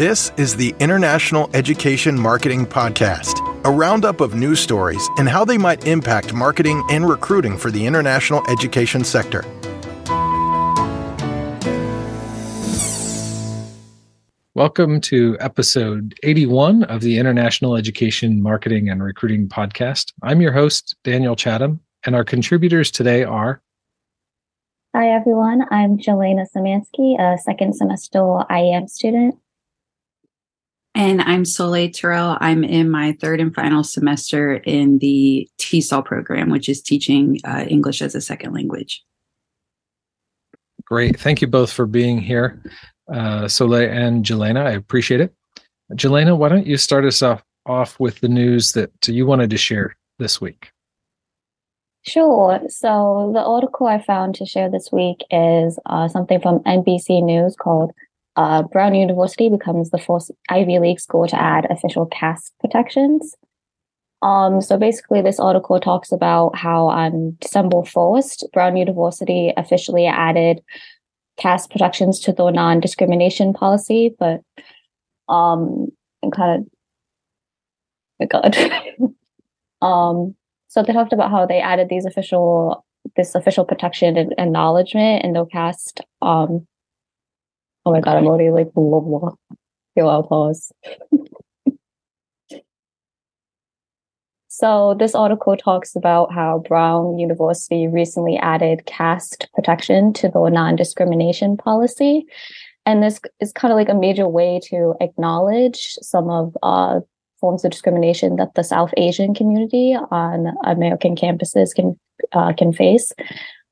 This is the International Education Marketing Podcast, a roundup of news stories and how they might impact marketing and recruiting for the international education sector. Welcome to episode 81 of the International Education Marketing and Recruiting Podcast. I'm your host, Daniel Chatham, and our contributors today are Hi, everyone. I'm Jelena Szymanski, a second semester IEM student. And I'm Soleil Turell. I'm in my third and final semester in the TESOL program, which is teaching uh, English as a second language. Great. Thank you both for being here, uh, Soleil and Jelena. I appreciate it. Jelena, why don't you start us off, off with the news that you wanted to share this week? Sure. So the article I found to share this week is uh, something from NBC News called uh, Brown University becomes the first Ivy League school to add official caste protections. Um, so basically, this article talks about how on December 1st, Brown University officially added caste protections to the non discrimination policy, but um, and kind of, my God. um, so they talked about how they added these official this official protection and acknowledgement in the caste. Um, oh my god, I'm already like blah blah. Okay, I'll pause. so this article talks about how Brown University recently added caste protection to the non-discrimination policy. And this is kind of like a major way to acknowledge some of uh, forms of discrimination that the South Asian community on American campuses can uh, can face.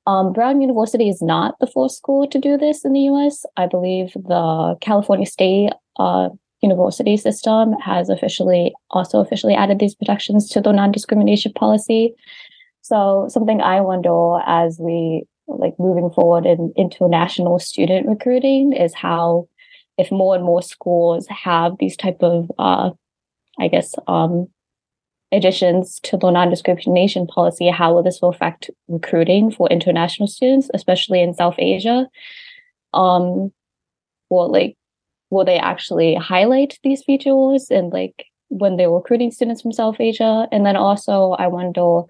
Um, Brown University is not the first school to do this in the U.S. I believe the California State uh, University system has officially also officially added these protections to the non-discrimination policy. So something I wonder as we like moving forward in international student recruiting is how if more and more schools have these type of uh, I guess, um, additions to the non-discrimination policy, how will this will affect recruiting for international students, especially in South Asia? Um, like will they actually highlight these features and like when they're recruiting students from South Asia? And then also I wonder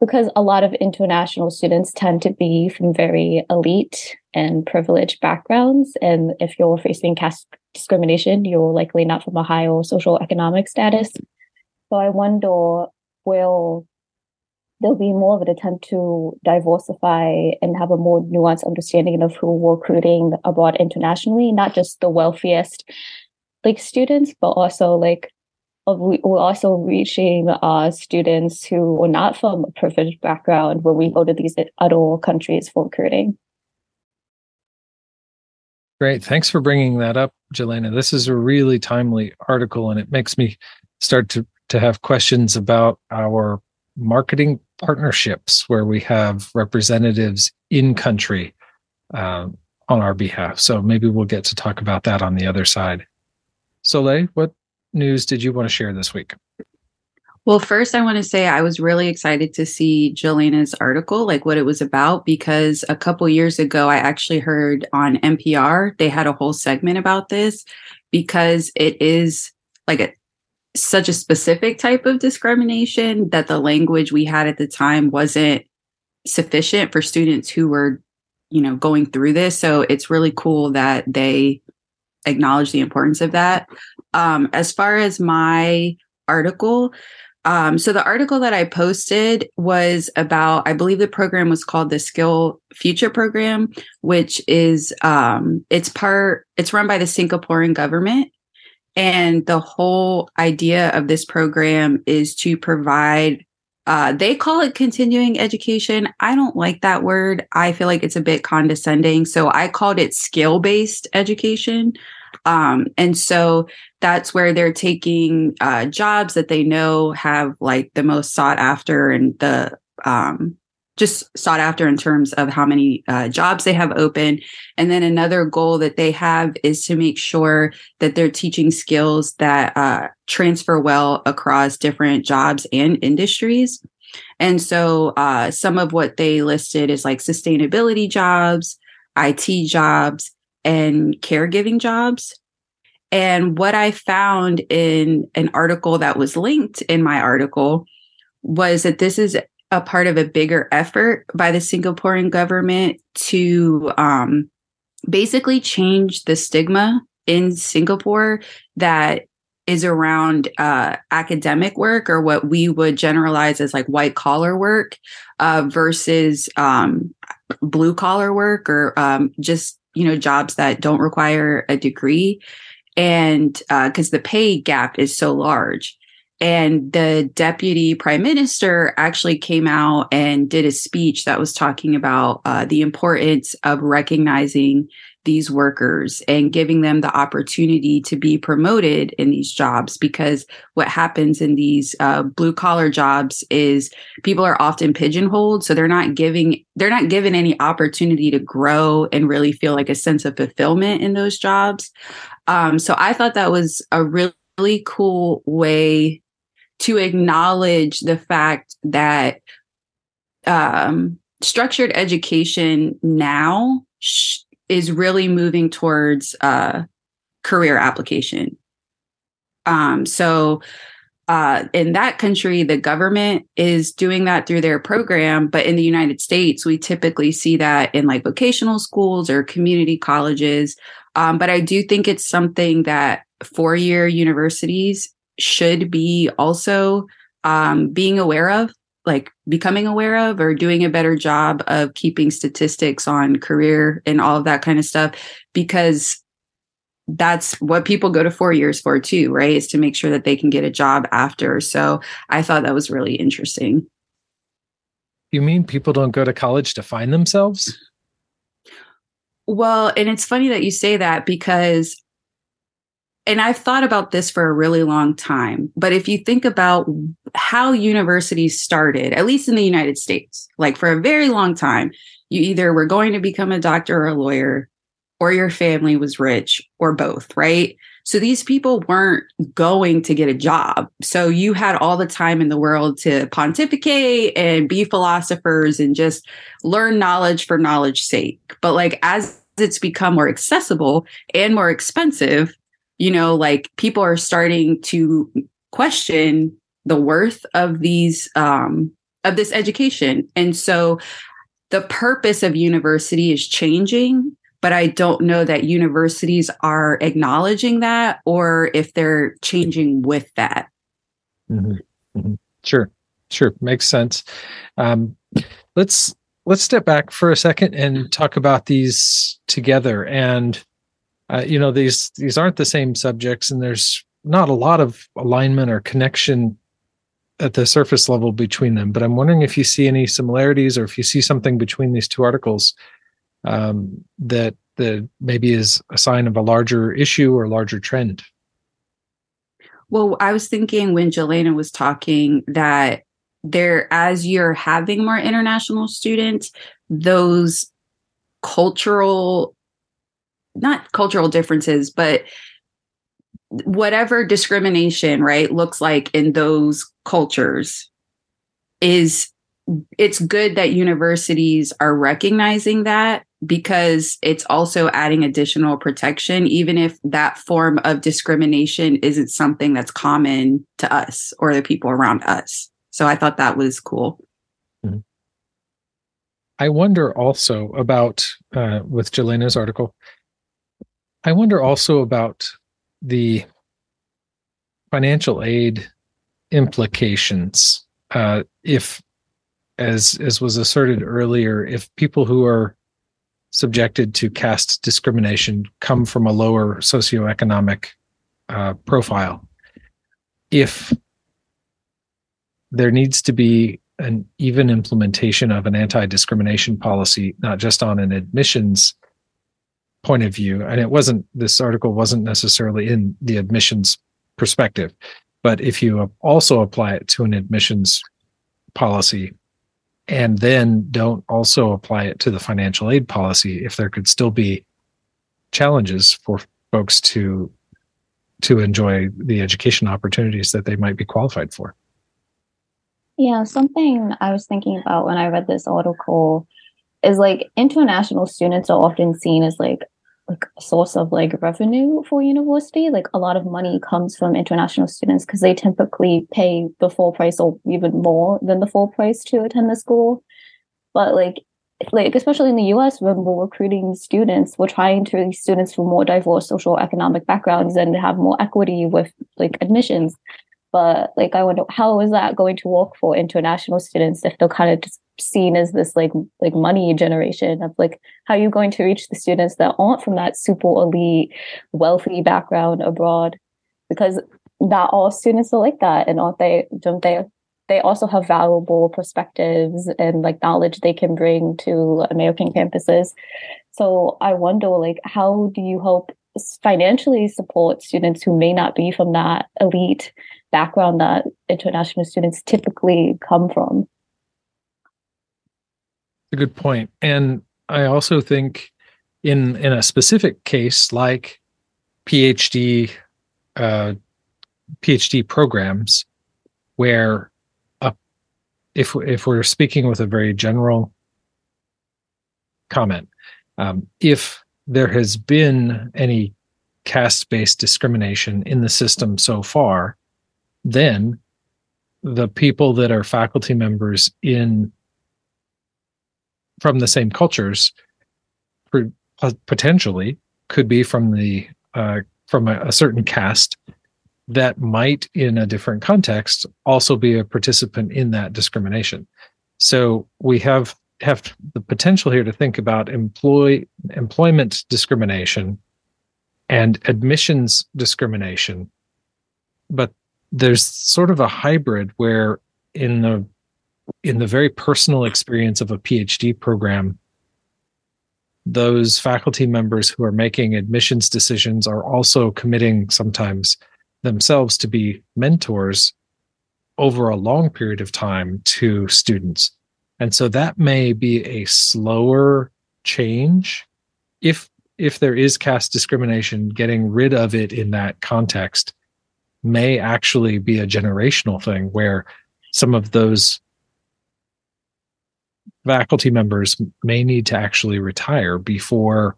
because a lot of international students tend to be from very elite and privileged backgrounds. And if you're facing caste discrimination, you're likely not from a higher social economic status. So I wonder will there'll be more of an attempt to diversify and have a more nuanced understanding of who we're recruiting abroad internationally, not just the wealthiest like students, but also like we're also reaching uh, students who are not from a privileged background when we go to these other countries for recruiting. Great. Thanks for bringing that up, Jelena. This is a really timely article, and it makes me start to, to have questions about our marketing partnerships where we have representatives in country um, on our behalf. So maybe we'll get to talk about that on the other side. Soleil, what news did you want to share this week? Well, first, I want to say I was really excited to see Jelena's article, like what it was about, because a couple years ago, I actually heard on NPR, they had a whole segment about this because it is like a, such a specific type of discrimination that the language we had at the time wasn't sufficient for students who were, you know, going through this. So it's really cool that they acknowledge the importance of that. Um, as far as my article, um, so the article that I posted was about, I believe the program was called the Skill Future Program, which is um, it's part, it's run by the Singaporean government. And the whole idea of this program is to provide uh, they call it continuing education. I don't like that word. I feel like it's a bit condescending. So I called it skill based education. Um, and so that's where they're taking uh, jobs that they know have like the most sought after and the um, just sought after in terms of how many uh, jobs they have open. And then another goal that they have is to make sure that they're teaching skills that uh, transfer well across different jobs and industries. And so uh, some of what they listed is like sustainability jobs, IT jobs, and caregiving jobs. And what I found in an article that was linked in my article was that this is a part of a bigger effort by the Singaporean government to um, basically change the stigma in Singapore that is around uh, academic work or what we would generalize as like white collar work uh, versus um, blue collar work or um, just you know jobs that don't require a degree. And because uh, the pay gap is so large and the deputy prime minister actually came out and did a speech that was talking about uh, the importance of recognizing these workers and giving them the opportunity to be promoted in these jobs because what happens in these uh, blue collar jobs is people are often pigeonholed. So they're not giving they're not given any opportunity to grow and really feel like a sense of fulfillment in those jobs. Um, so i thought that was a really, really cool way to acknowledge the fact that um, structured education now sh- is really moving towards uh, career application. Um, so uh, in that country, the government is doing that through their program. But in the United States, we typically see that in like vocational schools or community colleges. Um, but I do think it's something that four year universities should be also um, being aware of like becoming aware of or doing a better job of keeping statistics on career and all of that kind of stuff because that's what people go to four years for too right is to make sure that they can get a job after. So i thought that was really interesting. You mean people don't go to college to find themselves? Well and it's funny that you say that because and I've thought about this for a really long time. But if you think about how universities started, at least in the United States, like for a very long time, you either were going to become a doctor or a lawyer, or your family was rich, or both, right? So these people weren't going to get a job. So you had all the time in the world to pontificate and be philosophers and just learn knowledge for knowledge's sake. But like as it's become more accessible and more expensive, you know, like people are starting to question the worth of these um of this education. And so the purpose of university is changing, but I don't know that universities are acknowledging that or if they're changing with that. Mm-hmm. Mm-hmm. Sure, sure, makes sense. Um, let's let's step back for a second and talk about these together. And uh, you know these these aren't the same subjects and there's not a lot of alignment or connection at the surface level between them but i'm wondering if you see any similarities or if you see something between these two articles um, that that maybe is a sign of a larger issue or larger trend. Well i was thinking when jelena was talking that there as you're having more international students those cultural not cultural differences, but whatever discrimination, right, looks like in those cultures is it's good that universities are recognizing that because it's also adding additional protection, even if that form of discrimination isn't something that's common to us or the people around us. So I thought that was cool. Mm-hmm. I wonder also about uh, with Jelena's article. I wonder also about the financial aid implications. Uh, if, as as was asserted earlier, if people who are subjected to caste discrimination come from a lower socioeconomic uh, profile, if there needs to be an even implementation of an anti-discrimination policy, not just on an admissions point of view and it wasn't this article wasn't necessarily in the admissions perspective but if you also apply it to an admissions policy and then don't also apply it to the financial aid policy if there could still be challenges for folks to to enjoy the education opportunities that they might be qualified for. Yeah something i was thinking about when i read this article is like international students are often seen as like like a source of like revenue for university. Like a lot of money comes from international students because they typically pay the full price or even more than the full price to attend the school. But like like especially in the US when we're recruiting students, we're trying to release students from more diverse social economic backgrounds and have more equity with like admissions. But like I wonder how is that going to work for international students if they're kind of just seen as this like like money generation of like how are you going to reach the students that aren't from that super elite wealthy background abroad? Because not all students are like that and aren't they don't they they also have valuable perspectives and like knowledge they can bring to american campuses. So i wonder like how do you help financially support students who may not be from that elite background that international students typically come from a good point. And I also think in in a specific case like PhD uh, PhD programs, where uh, if if we're speaking with a very general comment, um, if there has been any caste based discrimination in the system so far, then the people that are faculty members in from the same cultures potentially could be from the uh, from a, a, certain caste that might in a different context also be a participant in that discrimination. So we have have the potential here to think about employ employment discrimination and admissions discrimination but there's sort of a hybrid where in the in the very personal experience of a PhD program, those faculty members who are making admissions decisions are also committing sometimes themselves to be mentors over a long period of time to students. And so that may be a slower change if if there is caste discrimination getting rid of it in that context may actually be a generational thing where some of those faculty members may need to actually retire before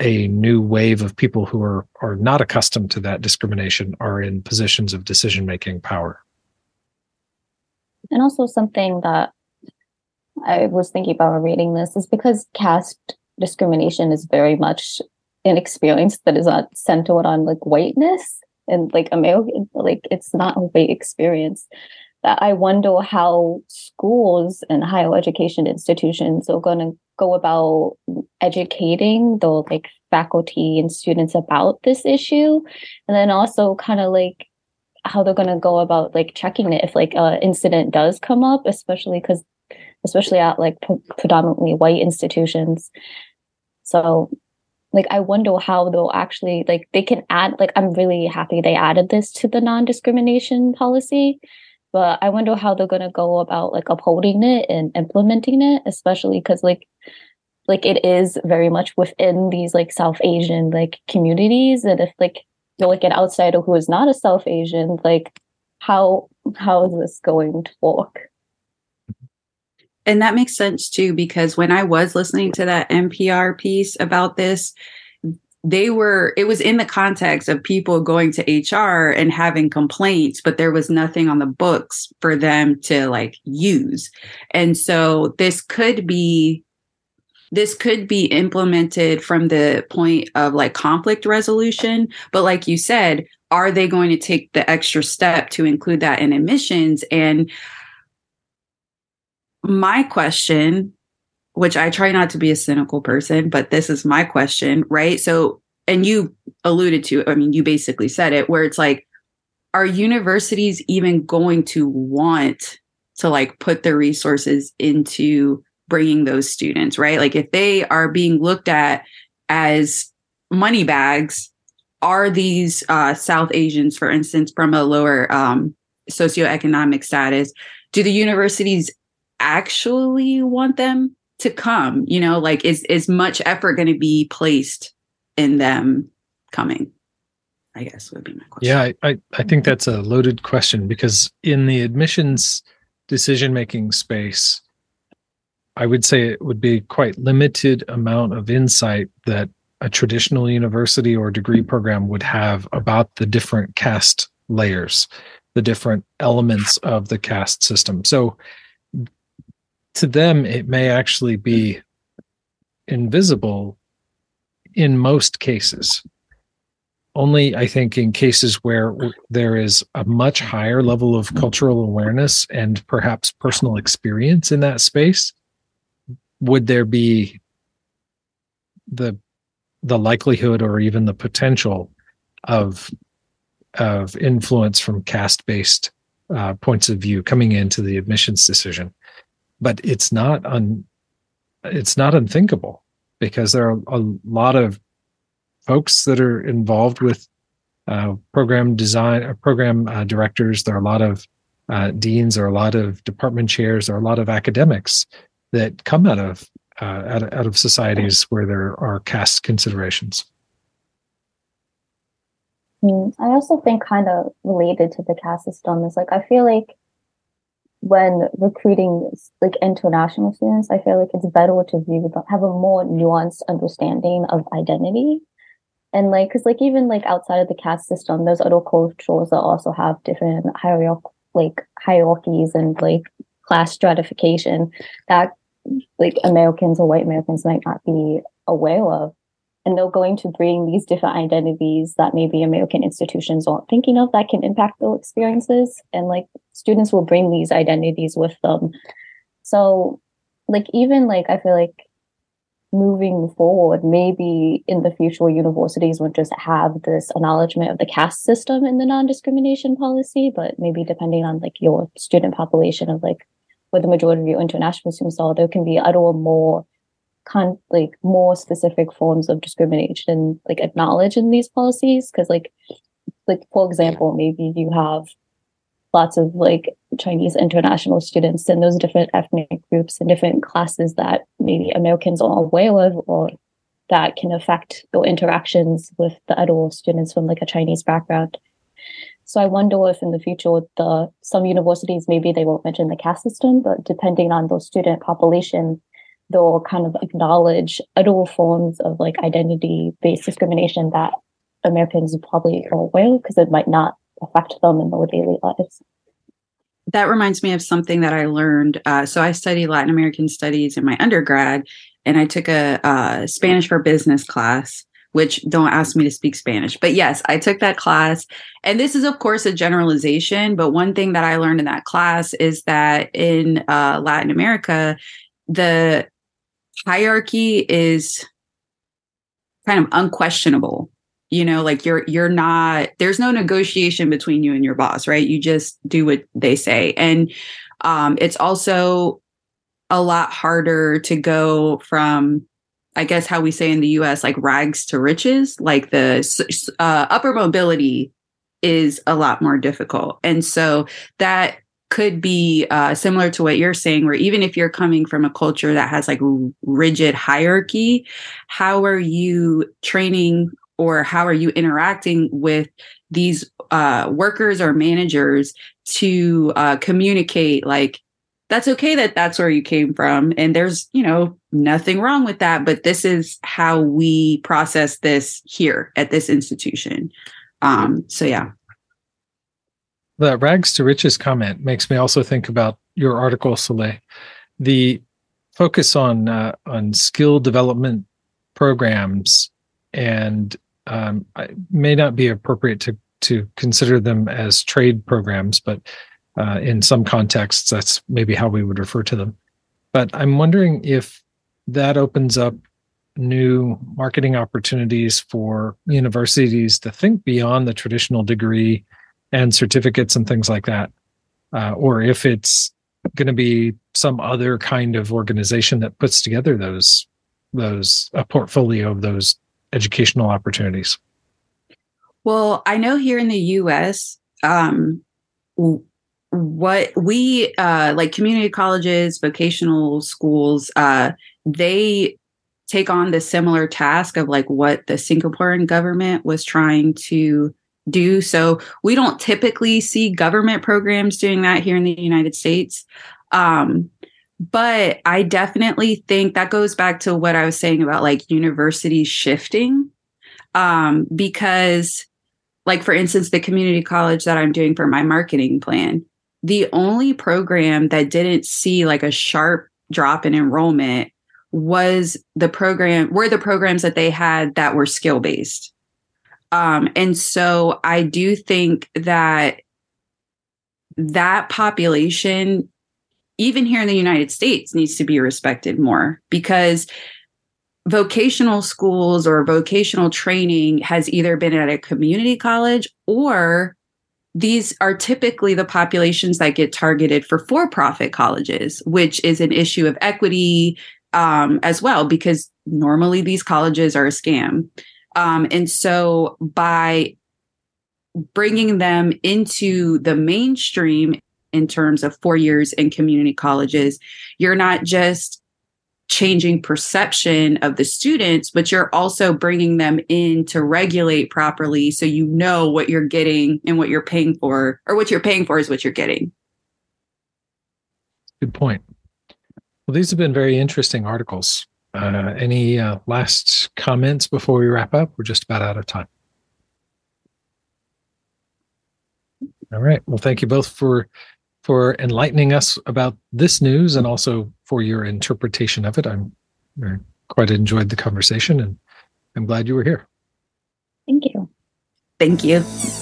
a new wave of people who are are not accustomed to that discrimination are in positions of decision making power. And also something that i was thinking about reading this is because caste discrimination is very much an experience that is not centered on like whiteness and like american like it's not a white experience that I wonder how schools and higher education institutions are going to go about educating the like faculty and students about this issue. And then also kind of like how they're going to go about like checking it if like an incident does come up especially because especially at like predominantly white institutions so like i wonder how they'll actually like they can add like i'm really happy they added this to the non-discrimination policy but I wonder how they're to go about like upholding it and implementing it, especially because like like it is very much within these like South Asian like communities, and if like you're like an outsider who is not a South Asian, like how how is this going to work? And that makes sense too, because when I was listening to that NPR piece about this, they were it was in the context of people going to HR and having complaints but there was nothing on the books for them to like use. And so this could be this could be implemented from the point of like conflict resolution but like you said are they going to take the extra step to include that in admissions and my question which I try not to be a cynical person, but this is my question, right? So, and you alluded to, I mean, you basically said it, where it's like, are universities even going to want to like put their resources into bringing those students, right? Like, if they are being looked at as money bags, are these uh, South Asians, for instance, from a lower um, socioeconomic status? Do the universities actually want them to come you know like is is much effort going to be placed in them coming? I guess would be my question. Yeah I, I think mm-hmm. that's a loaded question because in the admissions decision making space i would say it would be quite limited amount of insight that a traditional university or degree program would have about the different caste layers, the different elements of the caste system. So to them, it may actually be invisible in most cases. Only, I think, in cases where there is a much higher level of cultural awareness and perhaps personal experience in that space, would there be the the likelihood or even the potential of of influence from caste based uh, points of view coming into the admissions decision but it's not un it's not unthinkable because there are a lot of folks that are involved with uh, program design uh, program uh, directors. There are a lot of uh, deans. There are a lot of department chairs. There are a lot of academics that come out of uh, out, out of societies where there are caste considerations. Mm, I also think kind of related to the caste system is like I feel like when recruiting like international students, I feel like it's better to view have a more nuanced understanding of identity. And like, cause like even like outside of the caste system, there's other cultures that also have different hierarch like hierarchies and like class stratification that like Americans or white Americans might not be aware of. And they're going to bring these different identities that maybe American institutions aren't thinking of that can impact their experiences. And like students will bring these identities with them. So like even like I feel like moving forward, maybe in the future universities would just have this acknowledgement of the caste system in the non-discrimination policy, but maybe depending on like your student population of like where the majority of your international students are, there can be other more con like more specific forms of discrimination like acknowledged in these policies. Cause like like for example, maybe you have lots of like Chinese international students and those different ethnic groups and different classes that maybe Americans are aware of or that can affect their interactions with the other students from like a Chinese background. So I wonder if in the future, the some universities maybe they won't mention the caste system, but depending on the student population, they'll kind of acknowledge other forms of like identity-based discrimination that Americans probably are aware because it might not affect them in their daily lives. That reminds me of something that I learned. Uh, so I studied Latin American studies in my undergrad, and I took a, a Spanish for business class which don't ask me to speak Spanish. But yes, I took that class. And this is, of course, a generalization. But one thing that I learned in that class is that in uh, Latin America, the hierarchy is kind of unquestionable. You know like you're you're not there's no negotiation between you and your boss right? You just do what they say. And um it's also a lot harder to go from I guess how we say in the US, like rags to riches, like the uh, upper mobility is a lot more difficult. And so that could be uh, similar to what you're saying, where even if you're coming from a culture that has like rigid hierarchy, how are you training or how are you interacting with these uh, workers or managers to uh, communicate? Like that's okay that that's where you came from and there's you know nothing wrong with that but this is how we process this here at this institution. Um so yeah the rags to riches comment makes me also think about your article soleil the focus on uh, on skill development programs and um, may not be appropriate to to consider them as trade programs but uh, in some contexts, that's maybe how we would refer to them. But I'm wondering if that opens up new marketing opportunities for universities to think beyond the traditional degree and certificates and things like that. Uh, or if it's going to be some other kind of organization that puts together those those a portfolio of those educational opportunities. Well, I know here in the U.S., um, what we uh, like community colleges, vocational schools, uh, they take on the similar task of like what the Singaporean government was trying to do. So we don't typically see government programs doing that here in the United States. Um, but I definitely think that goes back to what I was saying about like universities shifting. Um, because, like, for instance, the community college that I'm doing for my marketing plan, the only program that didn't see like a sharp drop in enrollment was the program were the programs that they had that were skill based um, and so i do think that that population even here in the united states needs to be respected more because vocational schools or vocational training has either been at a community college or these are typically the populations that get targeted for for profit colleges, which is an issue of equity um, as well, because normally these colleges are a scam. Um, and so by bringing them into the mainstream in terms of four years in community colleges, you're not just changing perception of the students, but you're also bringing them in to regulate properly so you know what you're getting and what you're paying for, or what you're paying for is what you're getting. Good point. Well, these have been very interesting articles. Uh, any uh, last comments before we wrap up? We're just about out of time. All right. Well, thank you both for for enlightening us about this news and also for your interpretation of it. I'm I quite enjoyed the conversation and I'm glad you were here. Thank you. Thank you.